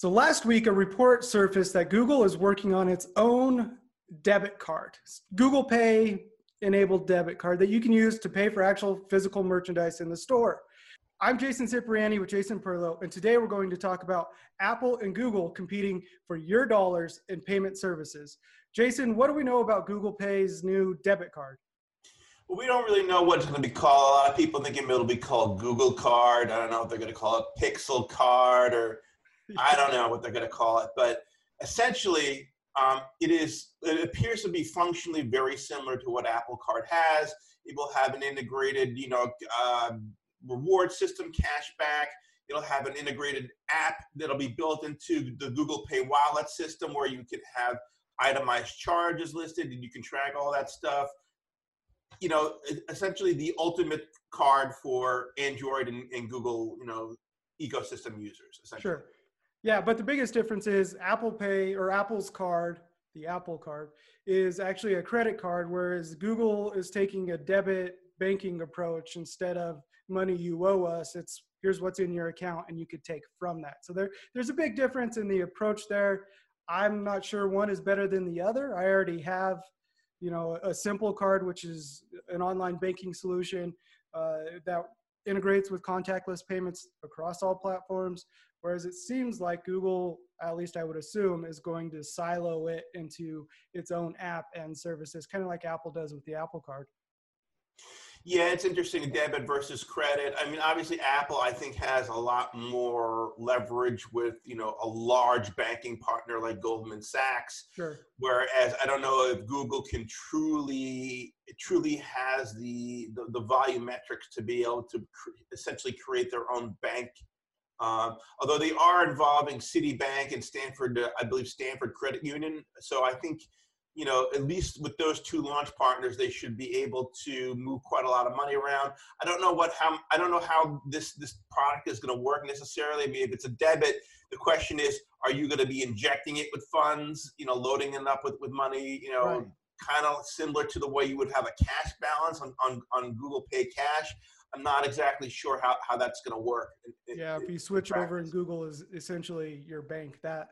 So last week, a report surfaced that Google is working on its own debit card, Google Pay enabled debit card that you can use to pay for actual physical merchandise in the store. I'm Jason Cipriani with Jason Perlow, and today we're going to talk about Apple and Google competing for your dollars in payment services. Jason, what do we know about Google Pay's new debit card? Well, we don't really know what it's going to be called. A lot of people think it'll be called Google Card. I don't know if they're going to call it Pixel Card or I don't know what they're going to call it, but essentially, um, it is. It appears to be functionally very similar to what Apple Card has. It will have an integrated, you know, uh, reward system, cashback. It'll have an integrated app that'll be built into the Google Pay wallet system, where you can have itemized charges listed, and you can track all that stuff. You know, essentially the ultimate card for Android and, and Google, you know, ecosystem users. Essentially. Sure. Yeah, but the biggest difference is Apple Pay or Apple's card, the Apple card, is actually a credit card, whereas Google is taking a debit banking approach instead of money you owe us. It's here's what's in your account and you could take from that. So there, there's a big difference in the approach there. I'm not sure one is better than the other. I already have, you know, a simple card, which is an online banking solution uh, that integrates with contactless payments across all platforms. Whereas it seems like Google, at least I would assume, is going to silo it into its own app and services, kind of like Apple does with the Apple Card. Yeah, it's interesting debit versus credit. I mean, obviously, Apple I think has a lot more leverage with you know a large banking partner like Goldman Sachs. Sure. Whereas I don't know if Google can truly truly has the the, the volumetrics to be able to essentially create their own bank um, although they are involving Citibank and Stanford, uh, I believe Stanford Credit Union. So I think, you know, at least with those two launch partners, they should be able to move quite a lot of money around. I don't know what how I don't know how this this product is going to work necessarily. I mean, if it's a debit, the question is, are you going to be injecting it with funds? You know, loading it up with with money. You know. Right. Kind of similar to the way you would have a cash balance on, on, on Google Pay Cash, I'm not exactly sure how, how that's going to work. yeah, if you switch over and Google is essentially your bank, that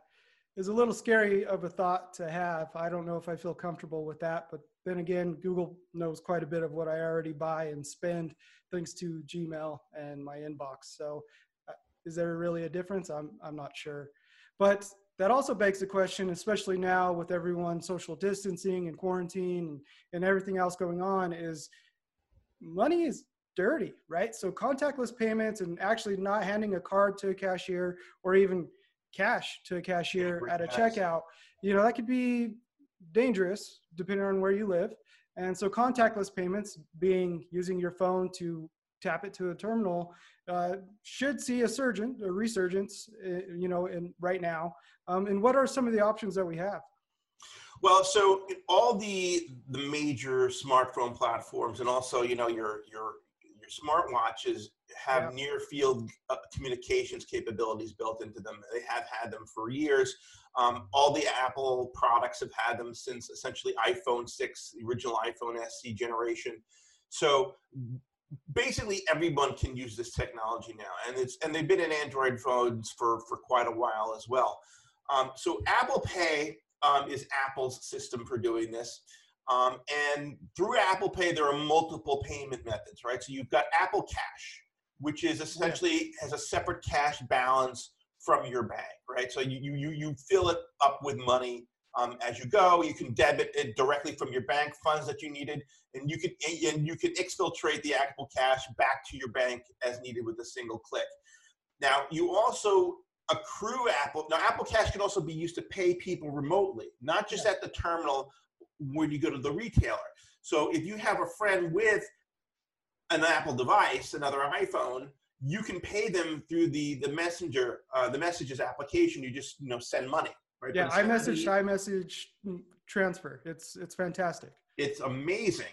is a little scary of a thought to have. I don't know if I feel comfortable with that, but then again, Google knows quite a bit of what I already buy and spend thanks to Gmail and my inbox. So, uh, is there really a difference? I'm I'm not sure, but that also begs the question, especially now with everyone social distancing and quarantine and, and everything else going on, is money is dirty, right? So contactless payments and actually not handing a card to a cashier or even cash to a cashier at a checkout, you know, that could be dangerous depending on where you live. And so contactless payments being using your phone to tap it to a terminal uh, should see a surgeon, a resurgence, uh, you know, in right now. Um, and what are some of the options that we have? Well, so all the the major smartphone platforms, and also you know your your smartwatches have yeah. near field uh, communications capabilities built into them. They have had them for years. Um, all the Apple products have had them since essentially iPhone 6, the original iPhone SE generation. So basically everyone can use this technology now and it's and they've been in android phones for for quite a while as well um, so apple pay um, is apple's system for doing this um, and through Apple Pay, there are multiple payment methods, right? So you've got Apple Cash, which is essentially has a separate cash balance from your bank, right? So you you you fill it up with money um, as you go. You can debit it directly from your bank funds that you needed, and you can and you can exfiltrate the Apple Cash back to your bank as needed with a single click. Now you also accrue Apple. Now Apple Cash can also be used to pay people remotely, not just yeah. at the terminal, when you go to the retailer. So if you have a friend with an Apple device, another iPhone, you can pay them through the the messenger uh, the messages application. You just you know send money. Right? Yeah, iMessage, iMessage transfer. It's it's fantastic. It's amazing.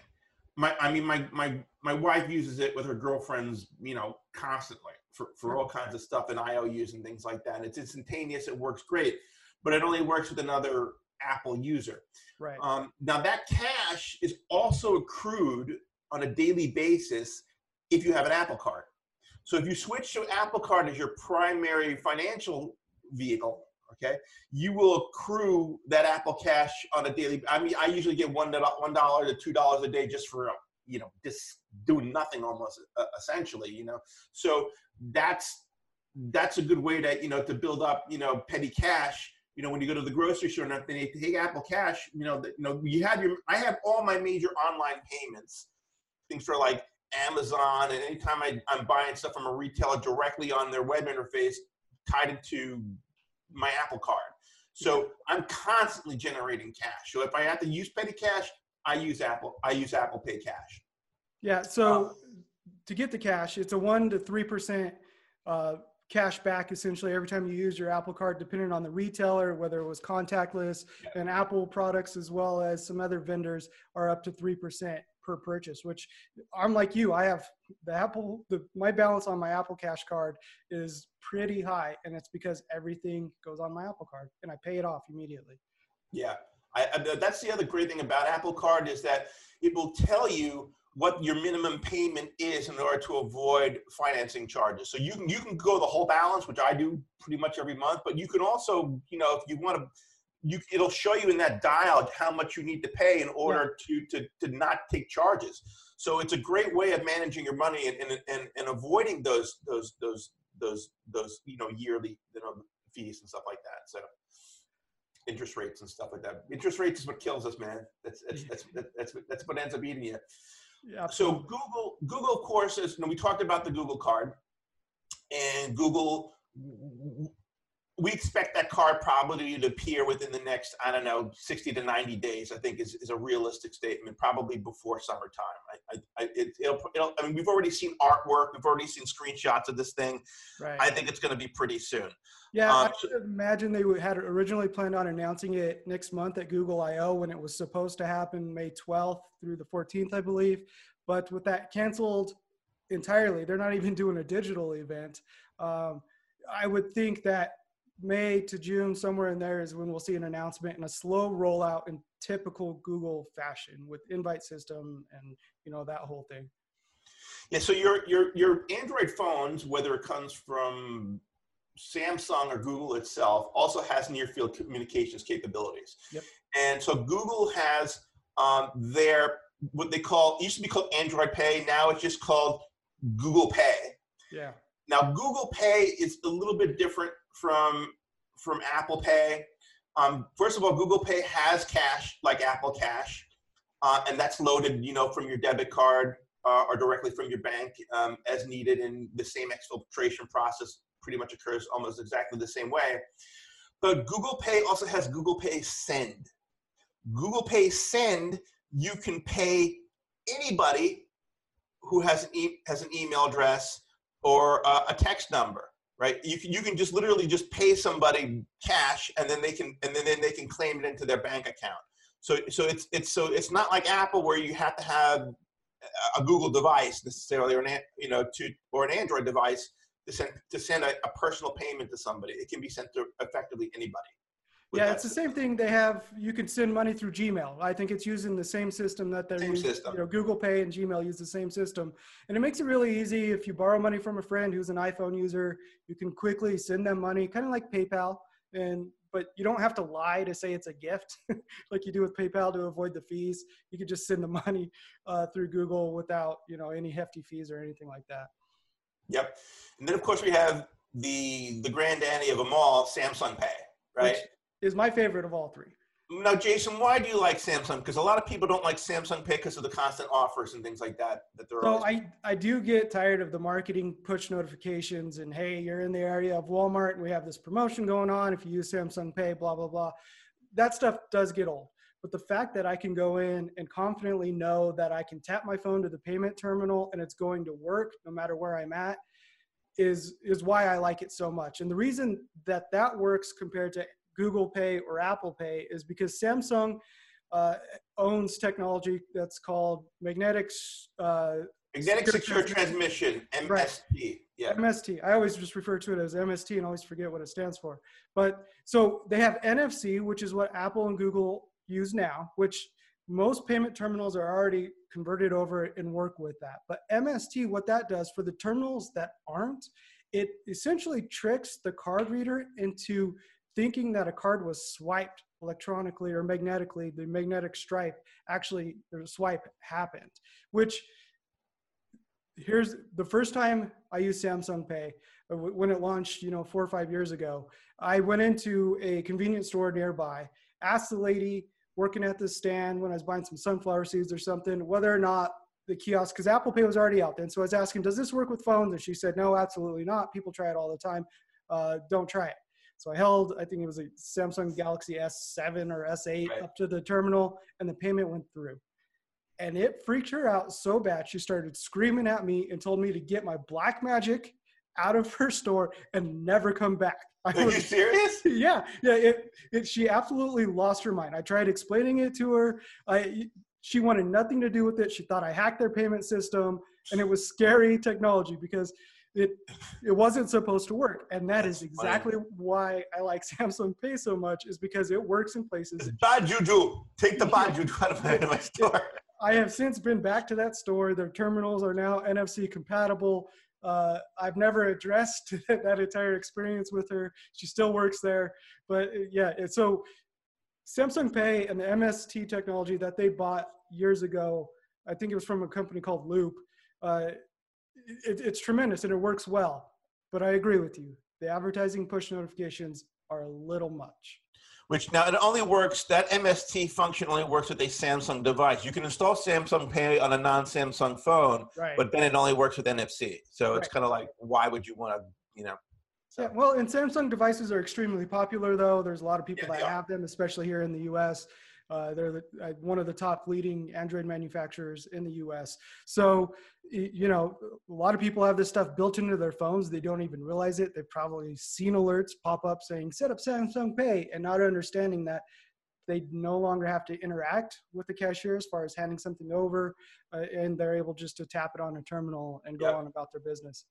My I mean my my my wife uses it with her girlfriends, you know, constantly for, for all kinds of stuff and IOUs and things like that. And it's instantaneous. It works great, but it only works with another Apple user. Right. Um, now that cash is also accrued on a daily basis if you have an Apple Card. So if you switch to Apple Card as your primary financial vehicle, okay, you will accrue that Apple Cash on a daily. I mean, I usually get one one dollar to two dollars a day just for you know just doing nothing almost uh, essentially. You know, so that's that's a good way to you know to build up you know petty cash you know, when you go to the grocery store and they take Apple Cash, you know, the, you know, you have your, I have all my major online payments, things for like Amazon, and anytime I, I'm buying stuff from a retailer directly on their web interface, tied into my Apple Card. So I'm constantly generating cash. So if I have to use petty cash, I use Apple. I use Apple Pay Cash. Yeah. So um, to get the cash, it's a one to three percent uh, cash back essentially every time you use your Apple Card, depending on the retailer, whether it was contactless and Apple products as well as some other vendors are up to 3% per purchase, which I'm like you, I have the Apple, the, my balance on my Apple Cash card is pretty high. And it's because everything goes on my Apple Card and I pay it off immediately. Yeah. I, I, that's the other great thing about Apple Card is that it will tell you what your minimum payment is in order to avoid financing charges. So you can you can go the whole balance, which I do pretty much every month, but you can also, you know, if you want to you it'll show you in that dial how much you need to pay in order yeah. to, to to not take charges. So it's a great way of managing your money and and, and, and avoiding those those those those those you know yearly you know fees and stuff like that. So interest rates and stuff like that. Interest rates is what kills us, man. That's that's that's that's, that's, that's what ends up eating you. Yeah. So Google, Google, courses, course. You know, we talked about the Google card, and Google. We expect that card probably to appear within the next, I don't know, 60 to 90 days. I think is, is a realistic statement. Probably before summertime. I, I, it, it'll, it'll, I mean, we've already seen artwork. We've already seen screenshots of this thing. Right. I think it's going to be pretty soon. Yeah, um, I imagine they had originally planned on announcing it next month at Google I/O when it was supposed to happen May 12th through the 14th, I believe. But with that canceled entirely, they're not even doing a digital event. Um, I would think that May to June, somewhere in there, is when we'll see an announcement and a slow rollout in typical Google fashion with invite system and you know that whole thing. Yeah, so your your your Android phones, whether it comes from Samsung or Google itself also has near field communications capabilities. Yep. And so Google has um, their what they call used to be called Android Pay. Now it's just called Google Pay. Yeah. Now Google Pay is a little bit different from from Apple Pay. Um, first of all, Google Pay has cash like Apple Cash, uh, and that's loaded, you know, from your debit card uh, or directly from your bank um, as needed in the same exfiltration process pretty much occurs almost exactly the same way. But Google Pay also has Google Pay Send. Google Pay Send, you can pay anybody who has an, e- has an email address or uh, a text number right you can you can just literally just pay somebody cash and then they can and then, then they can claim it into their bank account so so it's it's so it's not like apple where you have to have a google device necessarily or an you know to or an android device to send to send a, a personal payment to somebody. It can be sent to effectively anybody. Yeah, it's the same thing. They have you can send money through Gmail. I think it's using the same system that they're using. You know, Google Pay and Gmail use the same system, and it makes it really easy. If you borrow money from a friend who's an iPhone user, you can quickly send them money, kind of like PayPal, and but you don't have to lie to say it's a gift like you do with PayPal to avoid the fees. You could just send the money uh, through Google without you know any hefty fees or anything like that. Yep. And then of course we have the the granddaddy of them all, Samsung Pay, right? Which is my favorite of all three. Now, Jason, why do you like Samsung? Because a lot of people don't like Samsung Pay because of the constant offers and things like that. That they're so always- I I do get tired of the marketing push notifications and hey, you're in the area of Walmart and we have this promotion going on. If you use Samsung Pay, blah blah blah. That stuff does get old. But the fact that I can go in and confidently know that I can tap my phone to the payment terminal and it's going to work no matter where I'm at is is why I like it so much. And the reason that that works compared to Google Pay or Apple Pay is because Samsung uh, owns technology that's called magnetic uh, magnetic secure, transmission MST. Right. Yeah. MST. I always just refer to it as MST and always forget what it stands for. But so they have NFC, which is what Apple and Google use now, which most payment terminals are already converted over and work with that. But MST, what that does for the terminals that aren't, it essentially tricks the card reader into thinking that a card was swiped electronically or magnetically. The magnetic stripe actually, the swipe happened, which here's the first time I used Samsung Pay uh, when it launched, you know, four or five years ago. I went into a convenience store nearby, asked the lady working at the stand when I was buying some sunflower seeds or something, whether or not the kiosk, because Apple Pay was already out then. So I was asking, does this work with phones? And she said, no, absolutely not. People try it all the time. Uh, don't try it. So I held, I think it was a Samsung Galaxy S7 or S8 right. up to the terminal, and the payment went through. And it freaked her out so bad, she started screaming at me and told me to get my black magic out of her store and never come back. I Are was, you serious? Yeah, yeah. It, it, she absolutely lost her mind. I tried explaining it to her. I, she wanted nothing to do with it. She thought I hacked their payment system, and it was scary technology because it it wasn't supposed to work. And that is exactly why I like Samsung Pay so much, is because it works in places. It's bad juju. Take the bad juju out of my store. I have since been back to that store. Their terminals are now NFC compatible. Uh, I've never addressed that entire experience with her. She still works there, but uh, yeah. So Samsung Pay and the MST technology that they bought years ago, I think it was from a company called Loop. Uh, it, it's tremendous and it works well. But I agree with you. The advertising push notifications are a little much which now it only works that mst function only works with a samsung device you can install samsung pay on a non-samsung phone right. but then it only works with nfc so right. it's kind of like why would you want to you know so. yeah well and samsung devices are extremely popular though there's a lot of people yeah, that have them especially here in the us uh, they're the, uh, one of the top leading Android manufacturers in the US. So, you know, a lot of people have this stuff built into their phones. They don't even realize it. They've probably seen alerts pop up saying, set up Samsung Pay, and not understanding that they no longer have to interact with the cashier as far as handing something over, uh, and they're able just to tap it on a terminal and go yep. on about their business.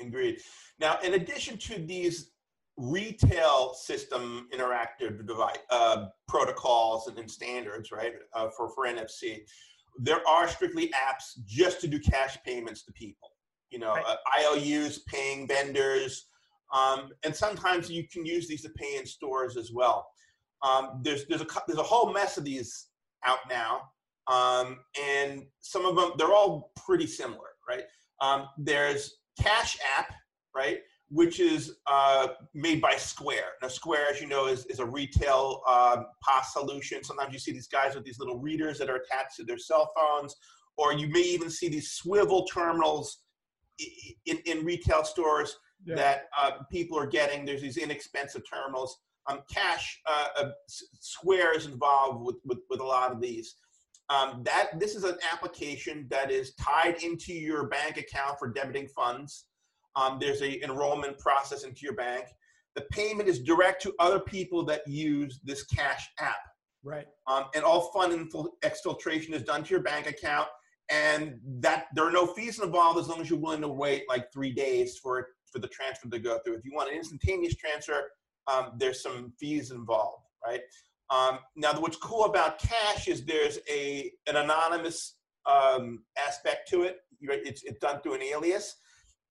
Agreed. Now, in addition to these retail system interactive device uh, protocols and, and, standards, right, uh, for, for NFC, there are strictly apps just to do cash payments to people. You know, right. uh, IOUs, paying vendors, um, and sometimes you can use these to pay in stores as well. Um, there's there's a there's a whole mess of these out now, um, and some of them they're all pretty similar, right? Um, there's Cash App, right? Which is uh, made by Square. Now, Square, as you know, is, is a retail uh, POS solution. Sometimes you see these guys with these little readers that are attached to their cell phones, or you may even see these swivel terminals in, in retail stores yeah. that uh, people are getting. There's these inexpensive terminals. Um, Cash, uh, uh, Square is involved with, with, with a lot of these. Um, that this is an application that is tied into your bank account for debiting funds. Um, there's a enrollment process into your bank. The payment is direct to other people that use this cash app. Right. Um, and all fund exfiltration is done to your bank account, and that there are no fees involved as long as you're willing to wait like three days for for the transfer to go through. If you want an instantaneous transfer, um, there's some fees involved, right? Um, now, what's cool about cash is there's a an anonymous um, aspect to it. It's, it's done through an alias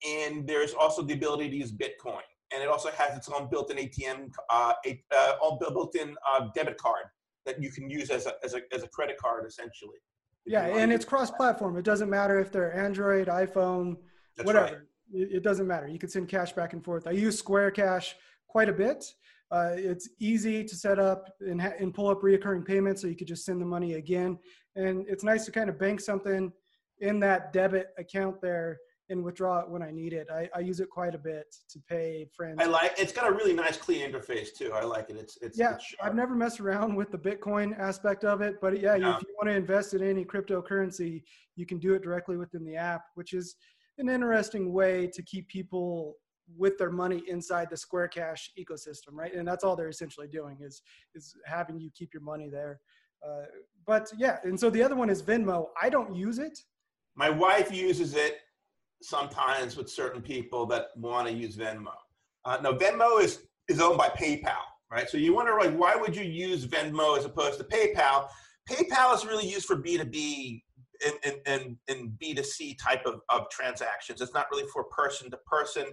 and there's also the ability to use Bitcoin. And it also has its own built-in ATM, uh, a, uh, built-in uh, debit card that you can use as a, as a, as a credit card, essentially. Yeah, and it's cross-platform. It doesn't matter if they're Android, iPhone, That's whatever. Right. It, it doesn't matter. You can send cash back and forth. I use Square Cash quite a bit. Uh, it's easy to set up and, ha- and pull up reoccurring payments, so you could just send the money again. And it's nice to kind of bank something in that debit account there and withdraw it when I need it. I, I use it quite a bit to pay friends. I like it's got a really nice clean interface too. I like it. It's it's yeah. It's I've never messed around with the Bitcoin aspect of it, but yeah, if you want to invest in any cryptocurrency, you can do it directly within the app, which is an interesting way to keep people with their money inside the Square Cash ecosystem, right? And that's all they're essentially doing is is having you keep your money there. Uh, but yeah, and so the other one is Venmo. I don't use it. My wife uses it sometimes with certain people that want to use Venmo. Uh, now, Venmo is, is owned by PayPal, right? So you wonder, like, why would you use Venmo as opposed to PayPal? PayPal is really used for B2B and, and, and, and B2C type of, of transactions. It's not really for person to person.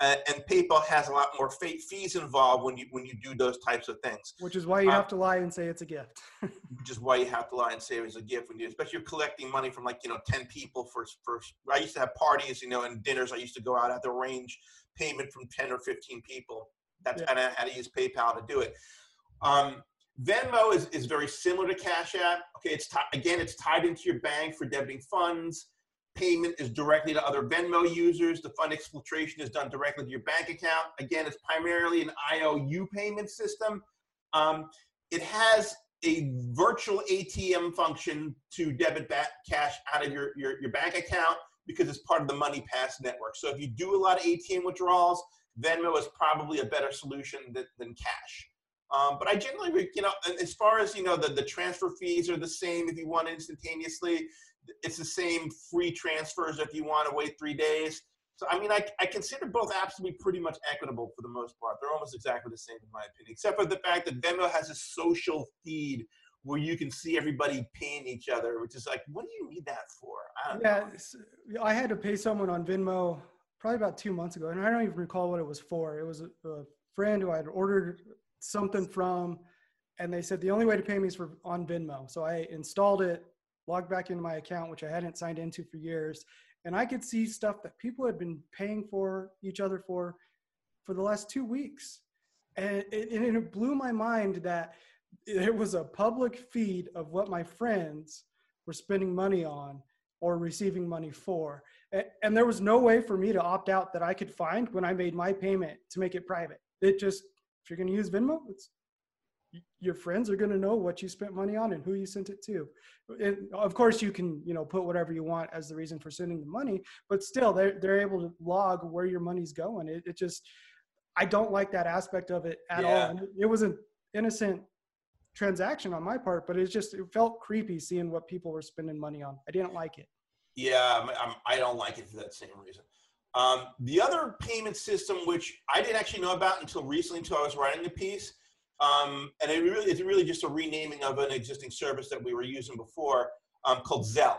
Uh, and PayPal has a lot more fee- fees involved when you when you do those types of things. Which is why you Um, have to lie and say it's a gift. which is why you have to lie and say it's a gift when you, especially you're collecting money from like you know ten people for for. I used to have parties, you know, and dinners. I used to go out at the range payment from ten or fifteen people. That's Yeah. and I had to use PayPal to do it. Um, Venmo is, is very similar to Cash App. Okay, it's ti- again it's tied into your bank for debiting funds. Payment is directly to other Venmo users. The fund exfiltration is done directly to your bank account. Again, it's primarily an IOU payment system. Um, it has a virtual ATM function to debit back cash out of your, your, your bank account because it's part of the MoneyPass network. So if you do a lot of ATM withdrawals, Venmo is probably a better solution than, than cash. Um, but I generally, you know, as far as you know, the, the transfer fees are the same if you want instantaneously. It's the same free transfers if you want to wait three days. So I mean, I, I consider both apps to be pretty much equitable for the most part. They're almost exactly the same in my opinion, except for the fact that Venmo has a social feed where you can see everybody paying each other, which is like, what do you need that for? I yeah, I had to pay someone on Venmo probably about two months ago, and I don't even recall what it was for. It was a, a friend who I had ordered something from, and they said the only way to pay me is for on Venmo. So I installed it, logged back into my account, which I hadn't signed into for years, and I could see stuff that people had been paying for each other for for the last two weeks, and it, and it blew my mind that it was a public feed of what my friends were spending money on or receiving money for. A- And there was no way for me to opt out that I could find when I made my payment to make it private. It just, if you're going to use Venmo, it's your friends are going to know what you spent money on and who you sent it to. And of course, you can, you know, put whatever you want as the reason for sending the money, but still, they're they're able to log where your money's going. It, it just, I don't like that aspect of it at Yeah. all. And it- was an innocent transaction on my part, but it's just it felt creepy seeing what people were spending money on. I didn't like it. Yeah, I'm, I'm, I don't like it for that same reason. Um, the other payment system, which I didn't actually know about until recently, until I was writing the piece, um, and it really it's really just a renaming of an existing service that we were using before, um, called Zelle.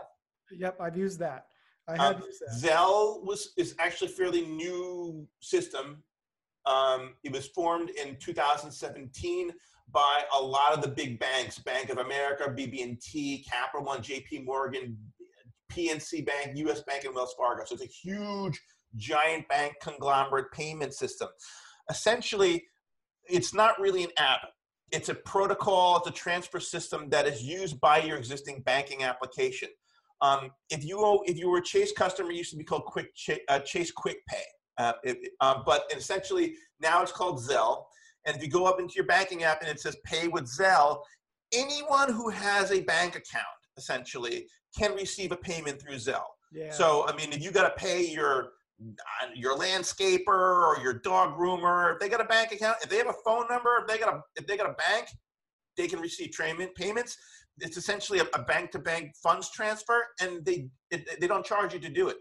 Yep, I've used that. I have Um, used that. Zelle was is actually a fairly new system. Um, it was formed in 2017 by a lot of the big banks: Bank of America, BB&T, Capital One, J.P. Morgan, PNC Bank, U.S. Bank, and Wells Fargo. So it's a huge, giant bank conglomerate payment system. Essentially, it's not really an app. It's a protocol. It's a transfer system that is used by your existing banking application. Um, if you owe, if you were a Chase customer, it used to be called Quick Chase, uh, Chase Quick Pay, uh, it, uh, but essentially now it's called Zelle. And if you go up into your banking app and it says Pay with Zelle, anyone who has a bank account essentially can receive a payment through Zelle. Yeah. So I mean, if you got to pay your your landscaper or your dog groomer, if they got a bank account, if they have a phone number, if they got a if they got a bank, they can receive payment payments. It's essentially a bank to bank funds transfer, and they it, they don't charge you to do it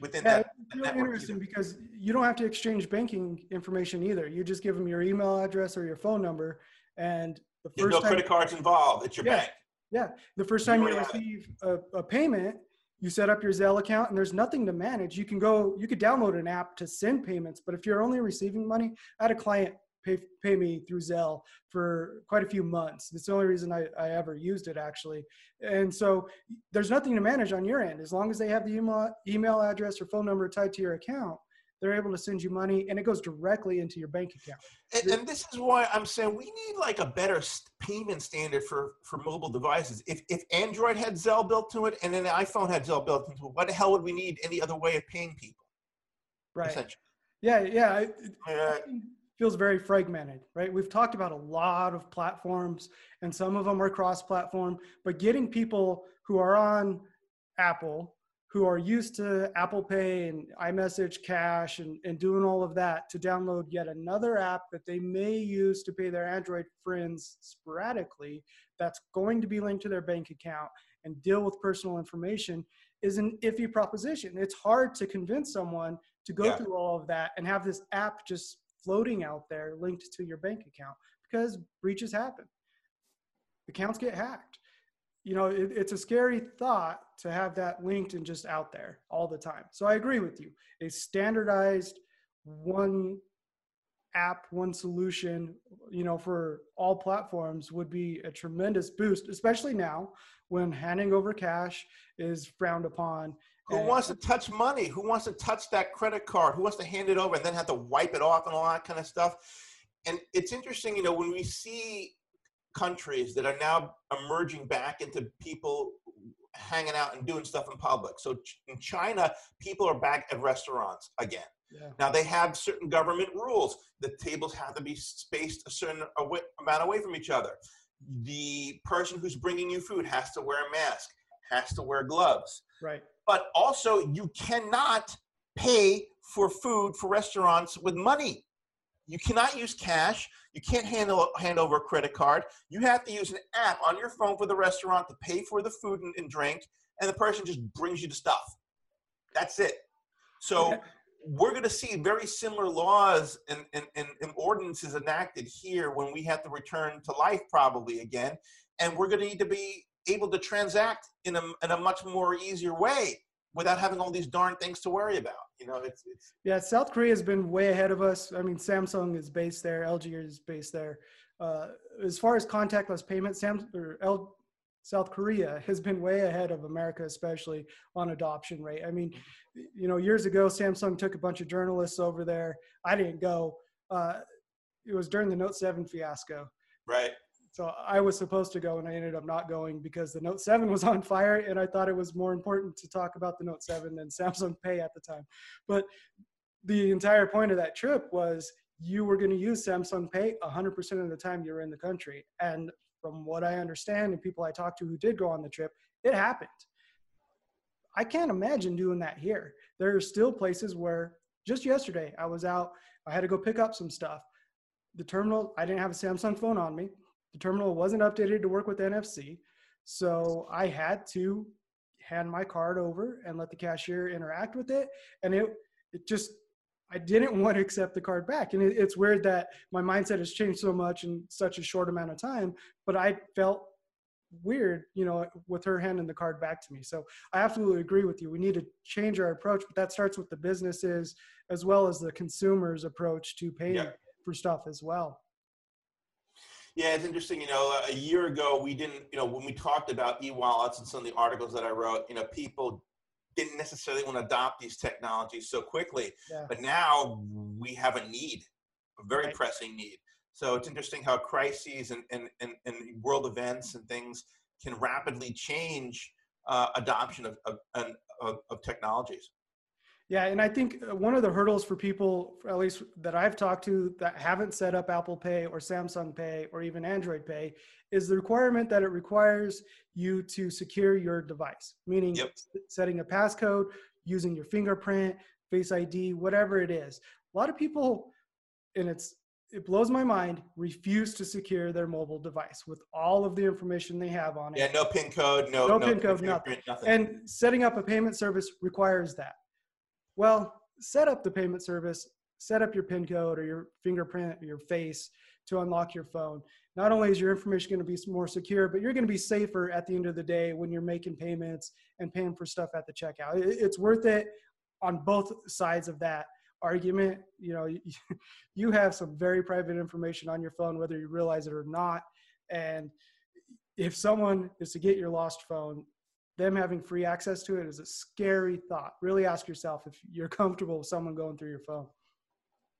within yeah, that. it's really interesting either. because you don't have to exchange banking information either. You just give them your email address or your phone number, and the There's first no time, credit cards involved. It's your Yeah. bank. yeah, the first time You you already have it. receive a, a payment, you set up your Zelle account, and there's nothing to manage. You can go, you could download an app to send payments, but if you're only receiving money, I had a client pay pay me through Zelle for quite a few months. It's the only reason I, I ever used it actually. And so there's nothing to manage on your end. As long as they have the email email address or phone number tied to your account, they're able to send you money and it goes directly into your bank account. And, and this is why I'm saying we need like a better payment standard for for mobile devices. If if Android had Zelle built to it and then the iPhone had Zelle built into it, what the hell would we need any other way of paying people? Right. Yeah, yeah. It, it Uh, feels very fragmented, right? We've talked about a lot of platforms and some of them are cross platform, but getting people who are on Apple, who are used to Apple Pay and iMessage Cash and, and doing all of that to download yet another app that they may use to pay their Android friends sporadically that's going to be linked to their bank account and deal with personal information is an iffy proposition. It's hard to convince someone to go Yeah. through all of that and have this app just floating out there linked to your bank account because breaches happen. Accounts get hacked. You know, it, it's a scary thought to have that linked and just out there all the time. So I agree with you. A standardized one app, one solution, you know, for all platforms would be a tremendous boost, especially now when handing over cash is frowned upon. Who wants to touch money? Who wants to touch that credit card? Who wants to hand it over and then have to wipe it off and all that kind of stuff? And it's interesting, you know, when we see countries that are now emerging back into people hanging out and doing stuff in public. So ch- in China, people are back at restaurants again. Yeah. Now they have certain government rules. The tables have to be spaced a certain amount away from each other. The person who's bringing you food has to wear a mask, has to wear gloves. Right. But also, you cannot pay for food for restaurants with money. You cannot use cash. You can't handle, hand over a credit card. You have to use an app on your phone for the restaurant to pay for the food and, and drink, and the person just brings you the stuff. That's it. So Okay. we're going to see very similar laws and, and, and, and ordinances enacted here when we have to return to life probably again. And we're going to need to be able to transact in a, in a much more easier way without having all these darn things to worry about. You know, it's, it's Yeah, South Korea has been way ahead of us. I mean, Samsung is based there, LG is based there. Uh, as far as contactless payment, Sam or L, South Korea has been way ahead of America, especially on adoption rate. I mean, you know, years ago, Samsung took a bunch of journalists over there. I didn't go. Uh, it was during the Note 7 fiasco. right. So I was supposed to go and I ended up not going because the Note 7 was on fire and I thought it was more important to talk about the Note 7 than Samsung Pay at the time. But the entire point of that trip was you were going to use Samsung Pay 100% of the time you were in the country. And from what I understand and people I talked to who did go on the trip, it happened. I can't imagine doing that here. There are still places where just yesterday I was out, I had to go pick up some stuff. The terminal, I didn't have a Samsung phone on me. The terminal wasn't updated to work with NFC. So I had to hand my card over and let the cashier interact with it. And it, it just, I didn't want to accept the card back. And it, it's weird that my mindset has changed so much in such a short amount of time, but I felt weird, you know, with her handing the card back to me. So I absolutely agree with you. We need to change our approach, but that starts with the businesses as well as the consumers approach to paying Yeah. for stuff as well. Yeah, it's interesting. You know, a year ago, we didn't, you know, when we talked about e wallets and some of the articles that I wrote, you know, people didn't necessarily want to adopt these technologies so quickly. Yeah. But now we have a need, a very Right. pressing need. So it's interesting how crises and, and, and, and world events and things can rapidly change uh, adoption of, of, and- of, of technologies. Yeah, and I think uh, one of the hurdles for people, at least that I've talked to, that haven't set up Apple Pay or Samsung Pay or even Android Pay, is the requirement that it requires you to secure your device, meaning Yep. setting a passcode, using your fingerprint, Face ID, whatever it is. A lot of people, and it's it blows my mind, refuse to secure their mobile device with all of the information they have on it. Yeah, no PIN code, no, No PIN code, fingerprint, nothing. And setting up a payment service requires that. Well, set up the payment service, set up your PIN code or your fingerprint or your face to unlock your phone. Not only is your information going to be more secure, but you're going to be safer at the end of the day when you're making payments and paying for stuff at the checkout. It's worth it on both sides of that argument. You know, you have some very private information on your phone, whether you realize it or not. And if someone is to get your lost phone, them having free access to it is a scary thought. Really ask yourself if you're comfortable with someone going through your phone.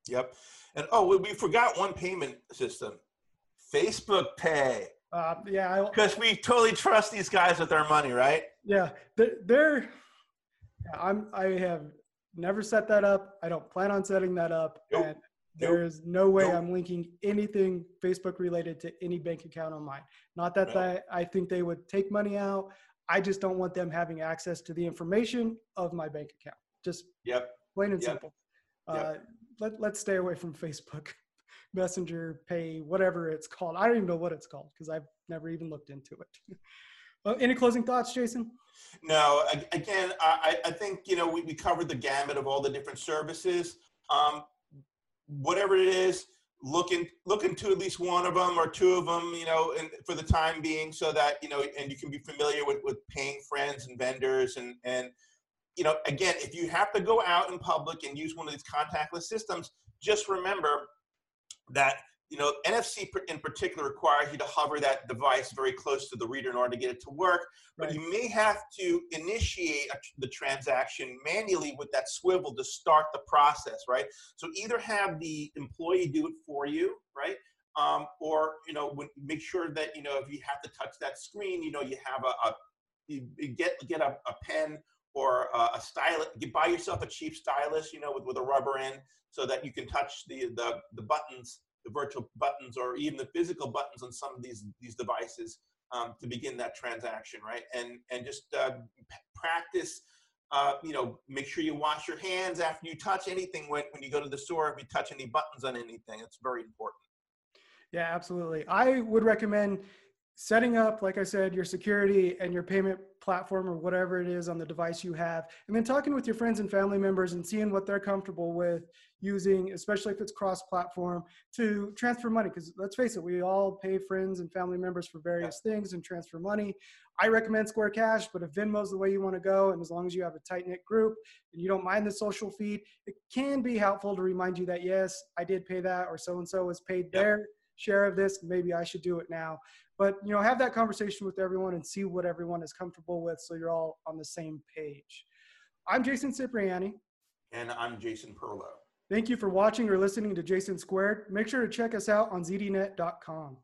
Yep. And oh, we, we forgot one payment system Facebook Pay. Uh, yeah, Because we totally trust these guys with our money, right? yeah, they're, they're I'm, I have never set that up. I don't plan on setting that up. Nope. And there is no way Nope. I'm linking anything Facebook related to any bank account on mine. Not that Nope. that I think they would take money out. I just don't want them having access to the information of my bank account. Just Yep. plain and Yep. simple. Yep. Uh, let, let's stay away from Facebook Messenger, Pay, whatever it's called. I don't even know what it's called because I've never even looked into it. well, any closing thoughts, Jason? No, again, I, I I think, you know, we, we covered the gamut of all the different services. Um, whatever it is, look, in, to at least one of them or two of them, you know, and for the time being so that, you know, and you can be familiar with, with paying friends and vendors and, and you know, again, if you have to go out in public and use one of these contactless systems, just remember that you know, NFC in particular requires you to hover that device very close to the reader in order to get it to work. But right. you may have to initiate a, the transaction manually with that swivel to start the process, right? So either have the employee do it for you, right? Um, or you know, when, make sure that you know if you have to touch that screen, you know, you have a, a you, get get a, a pen or a, a stylus. You buy yourself a cheap stylus, you know, with, with a rubber end, so that you can touch the the, the buttons the virtual buttons or even the physical buttons on some of these these devices um, to begin that transaction, right? And and just uh, practice. Uh, you know, make sure you wash your hands after you touch anything when, when you go to the store. If you touch any buttons on anything, it's very important. Yeah, absolutely. I would recommend setting up, like I said, your security and your payment platform or whatever it is on the device you have, and then talking with your friends and family members and seeing what they're comfortable with using, especially if it's cross platform, to transfer money. Because let's face it, we all pay friends and family members for various yeah. things and transfer money. I recommend Square Cash, but if Venmo's the way you want to go, and as long as you have a tight knit group and you don't mind the social feed, it can be helpful to remind you that, yes, I did pay that, or so and so was paid yeah. their share of this. Maybe I should do it now. But you know have that conversation with everyone and see what everyone is comfortable with so you're all on the same page. I'm jason cipriani. And i'm jason perlow thank you for watching or listening to jason squared. Make sure to check us out on zdnet.com